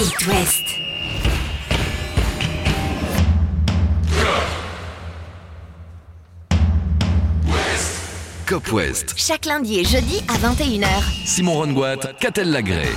It West. Cop West. Chaque lundi et jeudi à 21h. Simon Rongoat, Catel Lagré.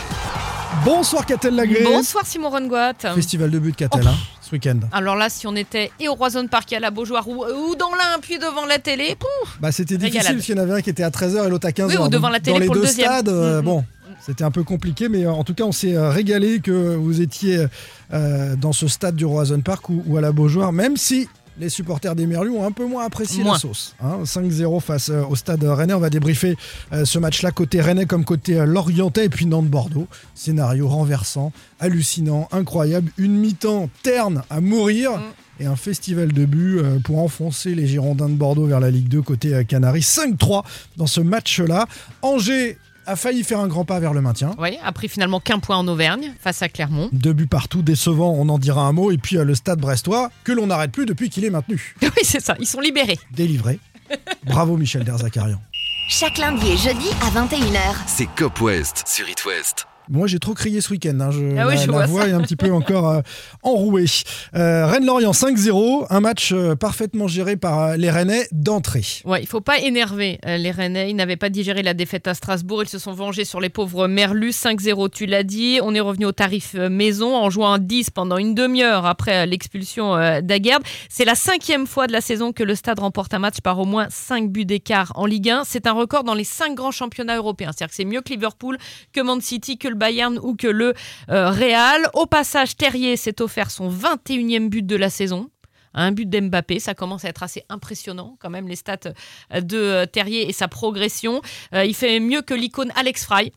Bonsoir Catel Lagré. Bonsoir Simon Rongoat. Festival de but Catel hein, ce week-end. Alors là, si on était et au Roison Park et à la Beaujoire ou, ou dans l'un puis devant la télé, pouf, Bah, c'était difficile parce qu'il y en avait un qui était à 13h et l'autre à 15h. Oui, ou devant la télé Dans les pour le deux deuxième. stades, euh, Mhm. bon, c'était un peu compliqué, mais euh, en tout cas, on s'est euh, régalé que vous étiez euh, dans ce stade du Roison Park ou, ou à la Beaujoire, même si les supporters des Merlus ont un peu moins apprécié Moins. la sauce. hein. 5-0 face euh, au stade rennais. On va débriefer euh, ce match-là côté rennais comme côté euh, lorientais et puis Nantes-Bordeaux. Scénario renversant, hallucinant, incroyable. Une mi-temps terne à mourir. Mm. Et un festival de buts pour enfoncer les Girondins de Bordeaux vers la Ligue 2 côté Canaries. 5-3 dans ce match-là. Angers a failli faire un grand pas vers le maintien. oui, a pris finalement qu'un point en Auvergne face à Clermont. Deux buts partout, décevant, on en dira un mot. Et puis le stade brestois, que l'on n'arrête plus depuis qu'il est maintenu. Oui, c'est ça, ils sont libérés. Délivré. Bravo Michel Derzakarian. Chaque lundi et jeudi à 21h. C'est Cop West sur It West. Moi, j'ai trop crié ce week-end. hein. Je- Ah oui, la, je la vois voix ça. est un petit peu encore euh, enrouée. Euh, Rennes-Lorient 5-0, un match euh, parfaitement géré par euh, les Rennais d'entrée. Ouais, il faut pas énerver les Rennais. Ils n'avaient pas digéré la défaite à Strasbourg. Ils se sont vengés sur les pauvres Merlus. 5-0, tu l'as dit. On est revenu au tarif maison en jouant un 10 pendant une demi-heure après l'expulsion d'Aguerd. C'est la cinquième fois de la saison que le stade remporte un match par au moins 5 buts d'écart en Ligue 1. C'est un record dans les 5 grands championnats européens. C'est-à-dire que c'est mieux que Liverpool, que Man City, que Bayern ou que le euh, Real. Au passage, Terrier s'est offert son 21e but de la saison un but d'Mbappé. Ça commence à être assez impressionnant quand même les stats euh, de euh, Terrier et sa progression. Il fait mieux que l'icône Alex Fry.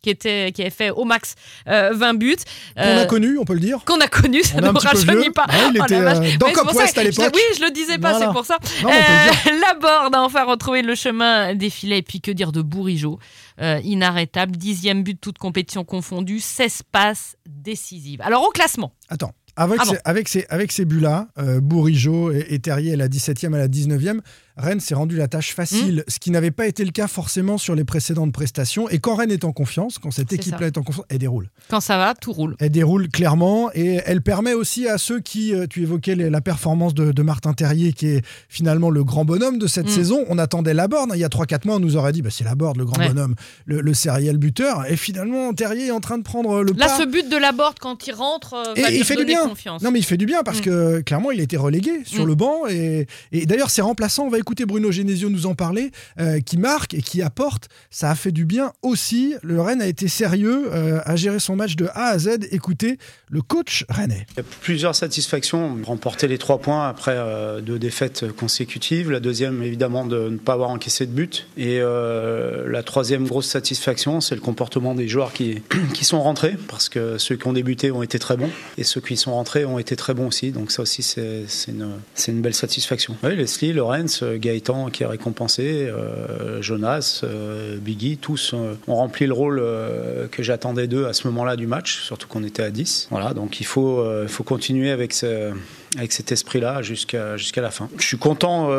Qui, était, qui avait fait au max euh, 20 buts. Qu'on Euh, a connu, on peut le dire. qu'on a connu, ça ne me rajeunit pas. Ouais, il Oh était, euh, dans Cop West à l'époque. Oui, je le disais pas, Voilà. c'est pour ça. Euh, la Borde a enfin retrouvé le chemin des filets. Et puis que dire de Bourigeau Euh, Inarrêtable, dixième but, toute compétition confondue, 16 passes décisives. Alors au classement, Attends. Avec, Ah bon. ces, avec, ces, avec ces buts-là, euh, Bourigeau et, et Terrier à la 17e, à la 19e, Rennes s'est rendu la tâche Mmh. facile, ce qui n'avait pas été le cas forcément sur les précédentes prestations. Et quand Rennes est en confiance, quand cette équipe-là est en confiance, elle déroule. quand ça va, tout roule. Elle déroule clairement et elle permet aussi à ceux qui, euh, tu évoquais la performance de, de Martin Terrier, qui est finalement le grand bonhomme de cette Mm. saison. On attendait la Borde. Il y a 3-4 mois, on nous aurait dit bah, c'est la Borde, le grand Ouais. bonhomme, le, le serial buteur. Et finalement, Terrier est en train de prendre le Là, pas. ce but de la Borde quand il rentre euh, Et va lui il fait du bien. confiance. Non, mais il fait du bien parce Mm. que clairement, il a été relégué sur le banc. Et, et d'ailleurs, ses remplaçants, on va écouter Bruno Genesio nous en parler, euh, qui marque et qui apporte. Ça a fait du bien aussi. Le Rennes a été sérieux, euh, à gérer son match de A à Z. Écoutez le coach rennais. Il y a plusieurs satisfactions. Remporter les trois points après euh, deux défaites consécutives. La deuxième, évidemment, de ne pas avoir encaissé de but. Et euh, la troisième grosse satisfaction, c'est le comportement des joueurs qui, qui sont rentrés. Parce que ceux qui ont débuté ont été très bons. Et ceux qui sont rentrés ont été très bons aussi. Donc ça aussi, c'est c'est une, c'est une belle satisfaction. Oui, Leslie, Lorenz, Gaëtan qui est récompensé, euh, Jonas, euh, Biggie, tous ont rempli le rôle euh, que j'attendais d'eux à ce moment-là du match, surtout qu'on était à 10. Voilà, donc il faut, faut continuer avec, avec cet esprit-là jusqu'à jusqu'à la fin. Je suis content,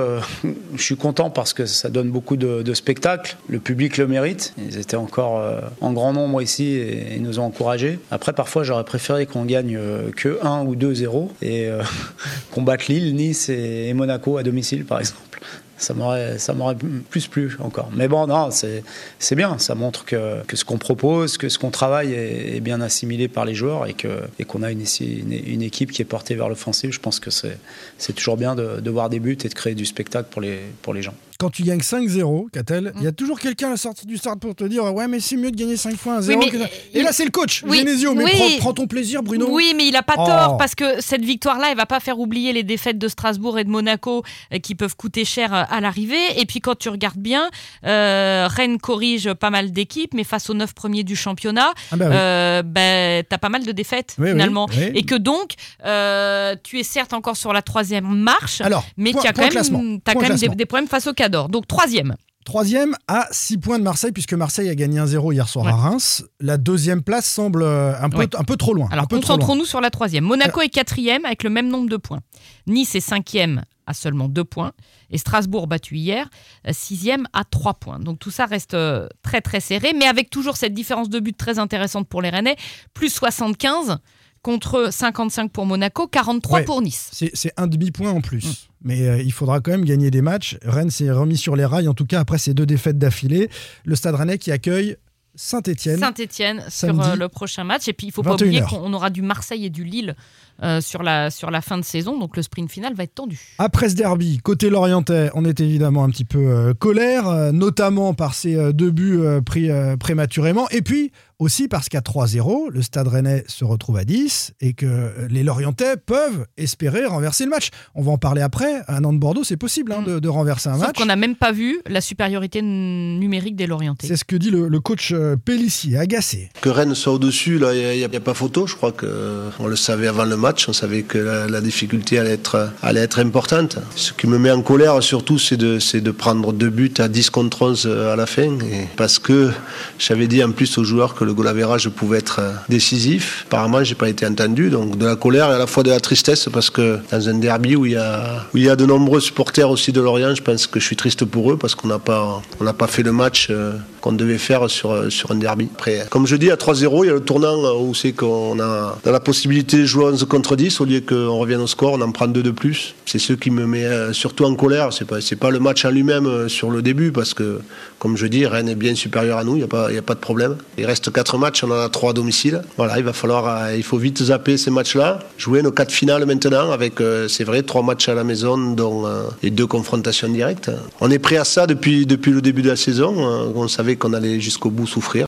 je suis content parce que ça donne beaucoup de, de spectacles. Le public le mérite. Ils étaient encore en grand nombre ici et ils nous ont encouragés. Après, parfois, j'aurais préféré qu'on gagne que 1 ou 2-0 et qu'on batte Lille, Nice et Monaco à domicile, par exemple. Ça m'aurait, ça m'aurait plus plu encore. Mais bon, non, c'est, c'est bien. Ça montre que, que ce qu'on propose, que ce qu'on travaille est, bien assimilé par les joueurs et, que, et qu'on a une, une équipe qui est portée vers l'offensive. Je pense que c'est, c'est toujours bien de, de voir des buts et de créer du spectacle pour les, pour les gens. Quand tu gagnes 5-0, Catel, il y Mm. a toujours quelqu'un à la sortie du stade pour te dire Ouais, mais c'est mieux de gagner 5 fois à 0. Oui, mais que ça. il- Et là, c'est le coach, Oui, Genesio. Mais oui. prends, prends ton plaisir, Bruno. Oui, mais il a pas Oh. tort parce que cette victoire-là, elle va pas faire oublier les défaites de Strasbourg et de Monaco euh, qui peuvent coûter cher euh, à l'arrivée. Et puis quand tu regardes bien, euh, Rennes corrige pas mal d'équipes, mais face aux neuf premiers du championnat, Ah bah oui. euh, ben, t'as pas mal de défaites finalement. Et que donc, euh, tu es certes encore sur la troisième marche, Alors, mais tu as quand même, quand des, des problèmes face au Donc troisième. Troisième à 6 points de Marseille, puisque Marseille a gagné 1-0 hier soir à. Reims. La deuxième place semble euh, un peu, Ouais. un peu trop loin. Alors concentrons-nous sur la troisième. Monaco est quatrième avec le même nombre de points. Nice est cinquième à seulement 2 points. Et Strasbourg, battu hier, 6e à 3 points. Donc tout ça reste euh, très très serré, mais avec toujours cette différence de but très intéressante pour les Rennais, plus 75 contre 55 pour Monaco, 43 Ouais. pour Nice. C'est un demi-point en plus. Mm. Mais euh, il faudra quand même gagner des matchs. Rennes s'est remis sur les rails, en tout cas après ces deux défaites d'affilée. Le Stade Rennais qui accueille Saint-Etienne. Saint-Etienne sur euh, le prochain match. Et puis il faut pas oublier 21 heures. qu'on aura du Marseille et du Lille euh, sur, la, sur la fin de saison. Donc le sprint final va être tendu. Après ce derby, côté Lorientais, on est évidemment un petit peu colère, notamment par ces deux buts pris prématurément, et puis aussi parce qu'à 3-0, le Stade Rennais se retrouve à 10 et que euh, les Lorientais peuvent espérer renverser le match. On va en parler après. À Nantes-Bordeaux, c'est possible hein, de, de renverser un Sauf match. qu'on n'a même pas vu la supériorité numérique des Lorientais. C'est ce que dit le, le coach euh, Pellissier, agacé. Que Rennes soit au-dessus, là, il n'y a, y a pas photo. Je crois qu'on le savait avant le match. On savait que la, la difficulté allait être, allait être importante. Ce qui me met en colère, surtout, c'est de, c'est de prendre deux buts à 10 contre 11 à la fin. Et parce que j'avais dit en plus aux joueurs que le goal average pouvait être euh, décisif. Apparemment, j'ai pas été entendu. Donc, de la colère et à la fois de la tristesse parce que dans un derby où il y a, où il y a de nombreux supporters aussi de Lorient, je pense que je suis triste pour eux parce qu'on n'a pas, on n'a pas fait le match euh, qu'on devait faire sur, euh, sur un derby. Comme je dis, à 3-0, il y a le tournant euh, où c'est qu'on a, a la possibilité de jouer 11 contre 10 au lieu qu'on revienne au score, on en prend deux de plus. C'est ce qui me met euh, surtout en colère. C'est pas, pas le match en lui-même sur le début parce que, comme je dis, Rennes est bien supérieur à nous, il n'y a, pas- a pas de problème. Il reste 4 matchs, on en a 3 à domicile. Voilà, il va falloir, il faut vite zapper ces matchs-là, jouer nos 4 finales maintenant avec, c'est vrai, 3 matchs à la maison, dont les deux confrontations directes. On est prêt à ça depuis, depuis le début de la saison. euh, On savait qu'on allait jusqu'au bout souffrir.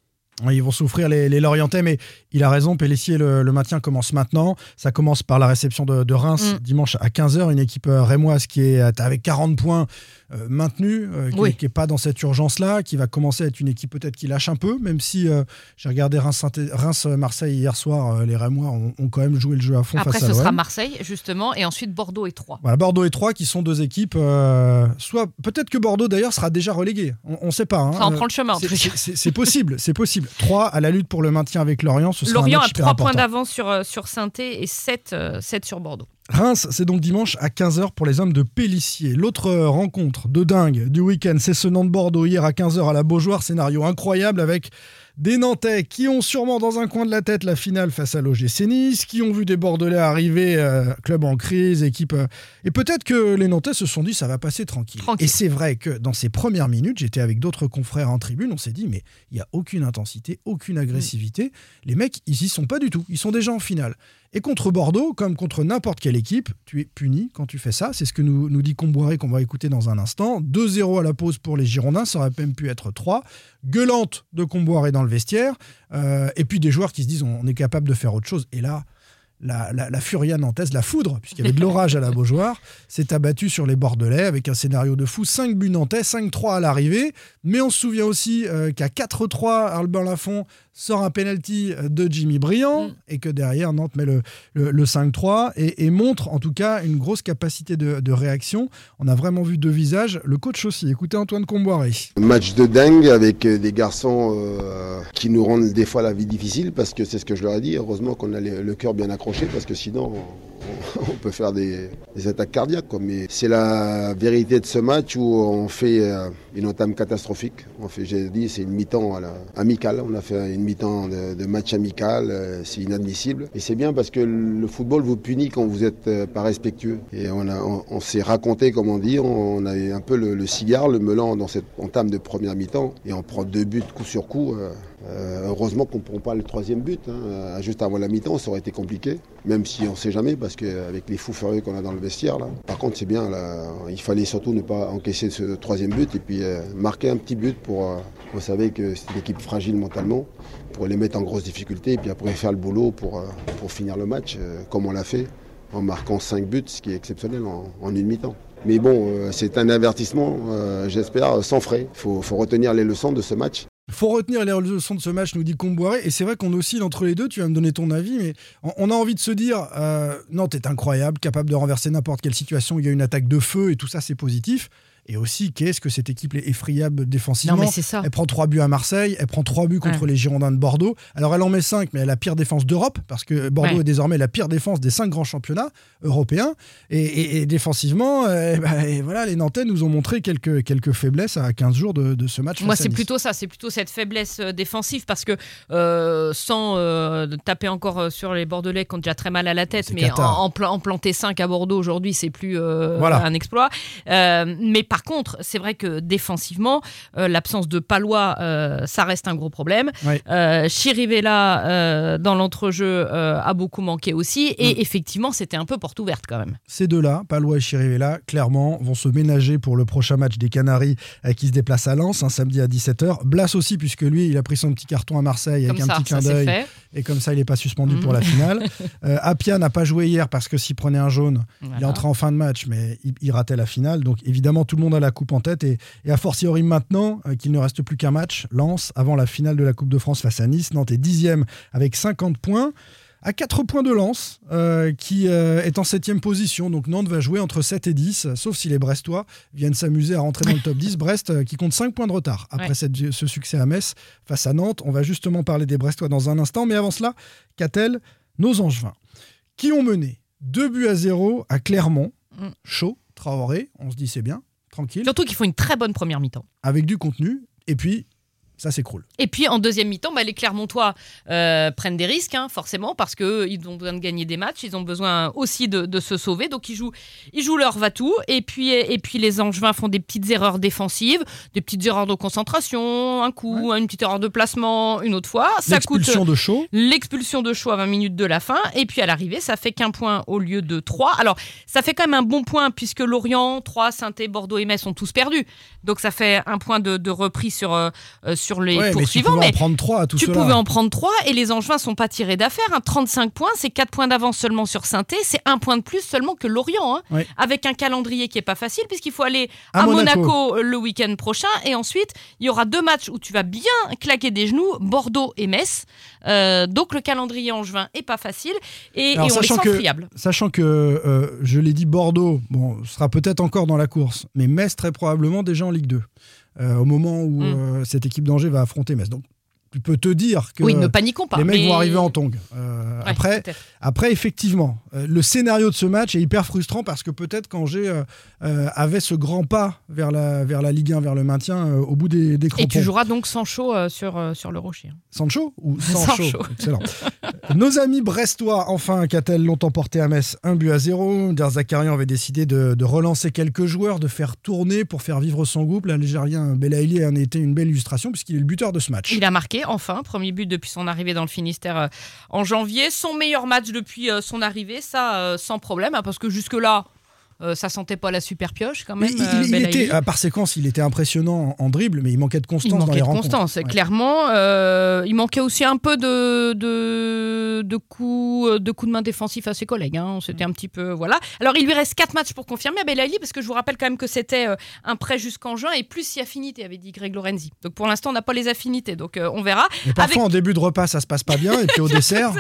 Ils vont souffrir les, les Lorientais, mais il a raison, Pellissier, le, le maintien commence maintenant. Ça commence par la réception de, de Reims Mm. dimanche à 15h, une équipe euh, rémoise qui est euh, avec 40 points euh, maintenue, euh, qui Oui. n'est pas dans cette urgence-là, qui va commencer à être une équipe peut-être qui lâche un peu, même si euh, j'ai regardé Reims-Marseille hier soir, euh, les Rémois ont, ont quand même joué le jeu à fond Après, face à ce sera. Marseille, justement, et ensuite Bordeaux et Troyes. Voilà, Bordeaux et Troyes qui sont deux équipes, euh, soit peut-être que Bordeaux d'ailleurs sera déjà relégué, on ne sait pas. hein. Ça en Euh, prend le chemin, en c'est- tout cas. c'est- C'est c'est possible, c'est possible. 3 à la lutte pour le maintien avec Lorient, ce sera un Lorient match a hyper 3 points d'avance sur, euh, sur Saint-Et et 7, sur Bordeaux. Reims, c'est donc dimanche à 15h pour les hommes de Pellissier. L'autre rencontre de dingue du week-end, c'est ce Nantes-Bordeaux hier à 15h à la Beaujoire. Scénario incroyable avec des Nantais qui ont sûrement dans un coin de la tête la finale face à l'OGC Nice, qui ont vu des Bordelais arriver, euh, club en crise, équipe. euh, et peut-être que les Nantais se sont dit ça va passer tranquille. Tranquille. Et c'est vrai que dans ces premières minutes, j'étais avec d'autres confrères en tribune, on s'est dit mais il n'y a aucune intensité, aucune agressivité. Les mecs, ils y sont pas du tout. Ils sont déjà en finale. Et contre Bordeaux, comme contre n'importe quelle équipe, tu es puni quand tu fais ça. C'est ce que nous, dit Comboiré qu'on va écouter dans un instant. 2-0 à la pause pour les Girondins, ça aurait même pu être 3. Gueulante de Comboiré dans le vestiaire. Euh, et puis des joueurs qui se disent on, on est capable de faire autre chose. Et là, la, la, la furia nantaise, la foudre, puisqu'il y avait de l'orage à la Beaujoire, s'est abattue sur les Bordelais avec un scénario de fou. 5 buts nantais, 5-3 à l'arrivée. Mais on se souvient aussi euh, qu'à 4-3, Albert Lafont sort un penalty de Jimmy Briand Mm. et que derrière Nantes met le, le, le 5-3 et, et montre en tout cas une grosse capacité de, de réaction. On a vraiment vu deux visages. Le coach aussi. Écoutez Antoine Comboiré. Un match de dingue avec euh, des garçons euh, qui nous rendent des fois la vie difficile parce que c'est ce que je leur ai dit. Heureusement qu'on a le, le cœur bien accroché parce que sinon on, peut faire des, attaques cardiaques. Mais c'est la vérité de ce match où on fait euh, une entame catastrophique. On fait, j'ai dit, c'est une mi-temps amicale. On a fait une mi-temps de, match amical. euh, c'est inadmissible. Et c'est bien parce que le football vous punit quand vous êtes euh, pas respectueux. Et on, s'est raconté, comme on dit, on a un peu le, cigare, le melon dans cette entame de première mi-temps. Et on prend deux buts coup sur coup. heureusement qu'on ne prend pas le troisième but. hein. Juste avant la mi-temps, ça aurait été compliqué. Même si on ne sait jamais, parce qu'avec les fous furieux qu'on a dans le vestiaire, là. Par contre, c'est bien. Il fallait surtout ne pas encaisser ce troisième but et puis euh, marquer un petit but pour. euh, vous savez que c'est une équipe fragile mentalement, pour les mettre en grosse difficulté et puis après faire le boulot pour, euh, pour finir le match, euh, comme on l'a fait, en marquant 5 buts, ce qui est exceptionnel en, une mi-temps. Mais bon, c'est un avertissement, j'espère, sans frais. Il faut retenir les leçons de ce match. Faut retenir les leçons de ce match, nous dit Comboiré. Et c'est vrai qu'on oscille entre les deux. Tu vas me donner ton avis, mais on, a envie de se dire euh, non, t'es incroyable, capable de renverser n'importe quelle situation. Il y a une attaque de feu et tout ça, c'est positif. Et aussi, qu'est-ce que cette équipe est effrayable défensivement. Non, mais c'est ça. Elle prend 3 buts à Marseille, elle prend 3 buts contre les Girondins de Bordeaux. Alors elle en met 5, mais elle a la pire défense d'Europe, parce que Bordeaux Ouais. est désormais la pire défense des 5 grands championnats européens. Et, et- et défensivement, euh, bah, et voilà, les Nantais nous ont montré quelques, quelques faiblesses à 15 jours de, de ce match. Moi, c'est Nice. plutôt ça, c'est plutôt cette faiblesse euh, défensive parce que euh, sans euh, taper encore sur les Bordelais qui ont déjà très mal à la tête, C'est mais en, en en planter 5 à Bordeaux aujourd'hui, c'est plus Voilà. un exploit. Mais par contre, c'est vrai que défensivement, euh, l'absence de Palois, euh, ça reste un gros problème. Ouais. Euh, Chirivella, dans l'entrejeu, a beaucoup manqué aussi. Et Mm. effectivement, c'était un peu porte ouverte quand même. Ces deux-là, Palois et Chirivella, clairement, vont se ménager pour le prochain match des Canaries qui se déplace à Lens, un samedi à 17h. Blas aussi, puisque lui, il a pris son petit carton à Marseille avec un petit clin d'œil. Et comme ça, il n'est pas suspendu pour la finale. Euh, Apia n'a pas joué hier parce que s'il prenait un jaune, il entré en fin de match, mais il, il ratait la finale. Donc évidemment, tout le monde a la coupe en tête. Et, et a fortiori maintenant euh, qu'il ne reste plus qu'un match, Lens, avant la finale de la Coupe de France face à Nice. Nantes est dixième avec 50 points. À 4 points de Lens, euh, qui euh, est en 7 position. Donc Nantes va jouer entre 7 et 10, sauf si les Brestois viennent s'amuser à rentrer dans le top 10. Brest qui compte 5 points de retard après Ouais. cette- ce succès à Metz face à Nantes. On va justement parler des Brestois dans un instant. Mais avant cela, qu'a-t-elle nos Angevins Qui ont mené 2 buts à 0 à Clermont. Mm. Chaud, Traoré, on se dit c'est bien, tranquille, Surtout qu'ils font une très bonne première mi-temps. avec du contenu. Et puis, ça s'écroule. Et puis en deuxième mi-temps, bah, les Clermontois euh, prennent des risques, hein, forcément, parce qu'ils ont besoin de gagner des matchs, ils ont besoin aussi de, de se sauver. Donc ils jouent, ils jouent leur va-tout. Et puis, et puis les Angevins font des petites erreurs défensives, des petites erreurs de concentration, un coup, une petite erreur de placement, une autre fois. Ça L'expulsion de Chaud. l'expulsion de choix à 20 minutes de la fin. Et puis à l'arrivée, ça fait qu'un point au lieu de trois. Alors, ça fait quand même un bon point puisque Lorient, Troyes, saint Bordeaux et Metz ont tous perdu. Donc ça fait un point de, de repris sur, euh, euh, sur les Ouais, mais tu poursuivants. pouvais en Mais prendre 3 à tout tu cela. pouvais en prendre 3 et les Angevins sont pas tirés d'affaire. hein. 35 points, c'est 4 points d'avance seulement sur saint C'est un point de plus seulement que Lorient. hein. Ouais. Avec un calendrier qui est pas facile puisqu'il faut aller À à, Monaco. Monaco, euh, le week-end prochain. Et ensuite, il y aura deux matchs où tu vas bien claquer des genoux, Bordeaux et Metz. Euh, donc le calendrier angevin est pas facile et, Alors, et on les sachant sent que- friables. Sachant que, euh, je l'ai dit, Bordeaux bon, sera peut-être encore dans la course, mais Metz très probablement déjà en Ligue 2, euh, au moment où Mm. euh, cette équipe d'Angers va affronter Metz. Donc, tu peux te dire que Oui, ne paniquons pas. les mecs mais- vont arriver en tongue. Euh, Ouais, après, après, effectivement, euh, le scénario de ce match est hyper frustrant parce que peut-être qu'Angers euh, euh, avait ce grand pas vers la, vers la Ligue 1, vers le maintien au bout des, des Et crampons. tu joueras donc sans chaud euh, sur, sur le rocher. hein. Sancho ou chaud chaud. Excellent. Nos amis brestois, enfin, Catel l'ont emporté à Metz, un but à zéro. Der Zakarian avait décidé de, de relancer quelques joueurs, de faire tourner pour faire vivre son groupe. L'Algérien Belaïli en a été une belle illustration puisqu'il est le buteur de ce match. Il a marqué, enfin, premier but depuis son arrivée dans le Finistère euh, en janvier. Son meilleur match depuis euh, son arrivée, ça, euh, sans problème, hein, parce que jusque-là, euh, ça sentait pas la super pioche quand même. il, euh, il- était, par séquence, il était impressionnant en, en dribble, mais il manquait de Il constance dans les manquait de rencontres. constance, Ouais. clairement. Euh, il manquait aussi un peu de, de, de, coups, de main défensifs à ses collègues. hein. C'était un petit peu. Voilà. Alors, il lui reste 4 matchs pour confirmer à Belaïli, parce que je vous rappelle quand même que c'était un prêt jusqu'en juin et plus si affinité, avait dit Greg Lorenzi. Donc, pour l'instant, on n'a pas les affinités. Donc, on verra. Mais parfois, Avec- en début de repas, ça se passe pas bien, et puis au bien dessert.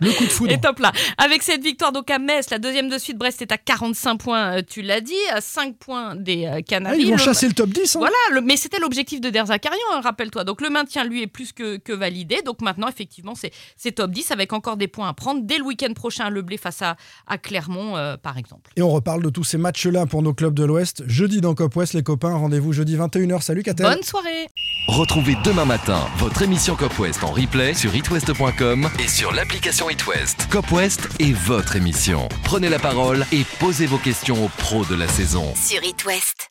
le coup de foudre. Et top là. Avec cette victoire donc à Metz, la deuxième de suite, Brest est à 45 points, euh, tu l'as dit, à 5 points des euh, Ah, Canaries. ils vont Le- chasser le top 10. hein. Voilà, le- mais c'était l'objectif de Der Zakarian, hein, rappelle-toi. Donc le maintien, lui, est plus que, que validé. Donc maintenant, effectivement, c'est c'est top 10 avec encore des points à prendre dès le week-end prochain, le blé face à, à Clermont, euh, par exemple. Et on reparle de tous ces matchs-là pour nos clubs de l'Ouest. Jeudi dans Cop West, les copains. Rendez-vous jeudi 21h. Salut, Catel. Bonne soirée Retrouvez demain matin votre émission Cop West en replay sur itwest.com et sur l'application itwest. Cop West est votre émission. Prenez la parole et posez vos questions aux pros de la saison. Sur It West.